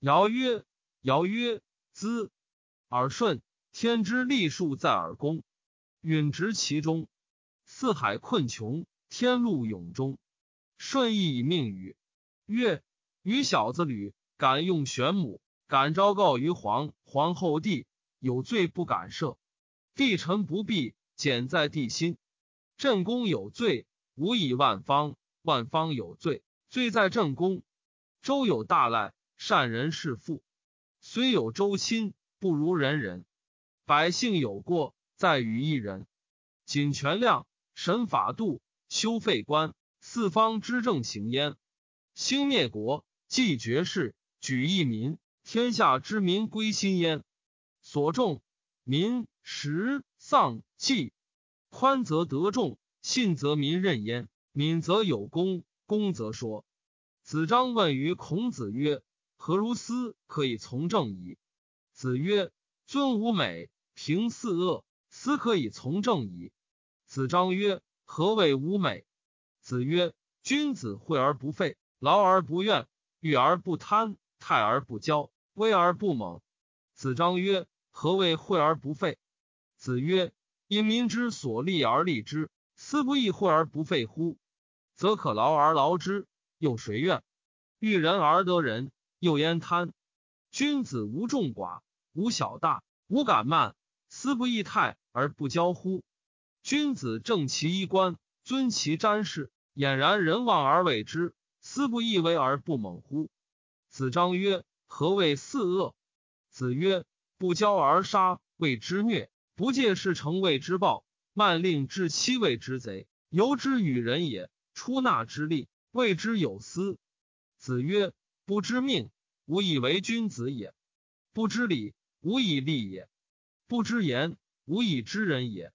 尧曰：“尧曰，兹耳顺，天之利数在耳宫，允直其中。四海困穷，天路永中。顺义以命禹。曰：禹小子吕，敢用玄母，敢昭告于皇皇后帝，有罪不敢赦。帝臣不避，简在帝心。朕公有罪，无以万方；万方有罪，罪在朕公。周有大赖。”善人是富，虽有周亲，不如人人。百姓有过，在于一人。谨权量，审法度，修废官，四方之政行焉。兴灭国，继绝世，举一民，天下之民归心焉。所重民食丧祭，宽则得众，信则民任焉。敏则有功，功则说。子张问于孔子曰。何如斯可以从政矣？子曰：尊吾美，平四恶，斯可以从政矣。子张曰：何谓吾美？子曰：君子惠而不费，劳而不怨，欲而不贪，泰而不骄，威而不猛。子张曰：何谓惠而不费？子曰：因民之所利而利之，斯不亦惠而不费乎？则可劳而劳之，又谁怨？欲人而得人。又焉贪？君子无众寡，无小大，无敢慢，斯不异泰而不骄乎？君子正其衣冠，尊其瞻视，俨然人望而畏之，斯不异威而不猛乎？子张曰：何谓四恶？子曰：不骄而杀，谓之虐；不戒事成，谓之暴；慢令至妻，谓之贼；由之与人也，出纳之利，谓之有司。子曰。不知命，无以为君子也；不知礼，无以立也；不知言，无以知人也。